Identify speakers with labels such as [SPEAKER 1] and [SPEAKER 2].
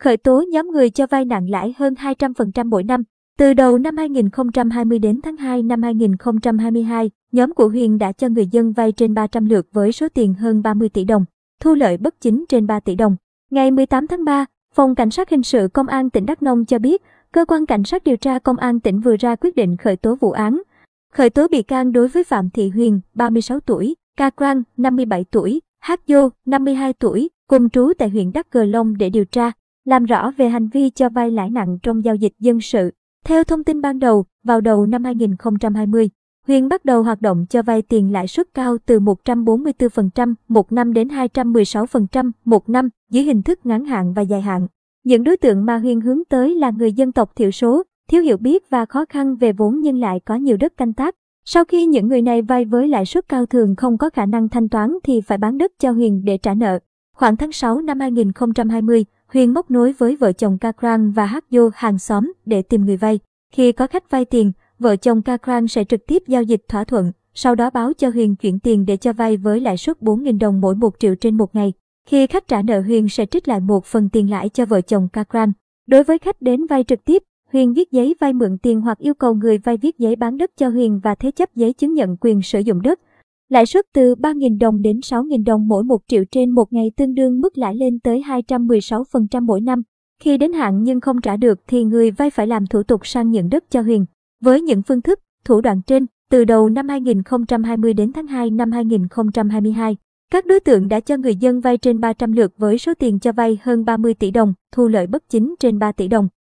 [SPEAKER 1] khởi tố nhóm người cho vay nặng lãi hơn 200% mỗi năm. Từ đầu năm 2020 đến tháng 2 năm 2022, nhóm của Huyền đã cho người dân vay trên 300 lượt với số tiền hơn 30 tỷ đồng, thu lợi bất chính trên 3 tỷ đồng. Ngày 18 tháng 3, Phòng Cảnh sát Hình sự Công an tỉnh Đắk Nông cho biết, Cơ quan Cảnh sát điều tra Công an tỉnh vừa ra quyết định khởi tố vụ án. Khởi tố bị can đối với Phạm Thị Huyền, 36 tuổi, Ca Quang, 57 tuổi, Hát Dô, 52 tuổi, cùng trú tại huyện Đắk Cờ Long để điều tra, làm rõ về hành vi cho vay lãi nặng trong giao dịch dân sự. Theo thông tin ban đầu, vào đầu năm 2020, Huyền bắt đầu hoạt động cho vay tiền lãi suất cao từ 144% một năm đến 216% một năm dưới hình thức ngắn hạn và dài hạn. Những đối tượng mà Huyền hướng tới là người dân tộc thiểu số, thiếu hiểu biết và khó khăn về vốn nhưng lại có nhiều đất canh tác. Sau khi những người này vay với lãi suất cao thường không có khả năng thanh toán thì phải bán đất cho Huyền để trả nợ. Khoảng tháng 6 năm 2020, Huyền móc nối với vợ chồng Kakran và Hắc Dô hàng xóm để tìm người vay. Khi có khách vay tiền, vợ chồng Kakran sẽ trực tiếp giao dịch thỏa thuận, sau đó báo cho Huyền chuyển tiền để cho vay với lãi suất 4.000 đồng mỗi 1 triệu trên một ngày. Khi khách trả nợ Huyền sẽ trích lại một phần tiền lãi cho vợ chồng Kakran. Đối với khách đến vay trực tiếp, Huyền viết giấy vay mượn tiền hoặc yêu cầu người vay viết giấy bán đất cho Huyền và thế chấp giấy chứng nhận quyền sử dụng đất. Lãi suất từ 3.000 đồng đến 6.000 đồng mỗi 1 triệu trên một ngày tương đương mức lãi lên tới 216% mỗi năm. Khi đến hạn nhưng không trả được thì người vay phải làm thủ tục sang nhận đất cho Huyền. Với những phương thức, thủ đoạn trên, từ đầu năm 2020 đến tháng 2 năm 2022, các đối tượng đã cho người dân vay trên 300 lượt với số tiền cho vay hơn 30 tỷ đồng, thu lợi bất chính trên 3 tỷ đồng.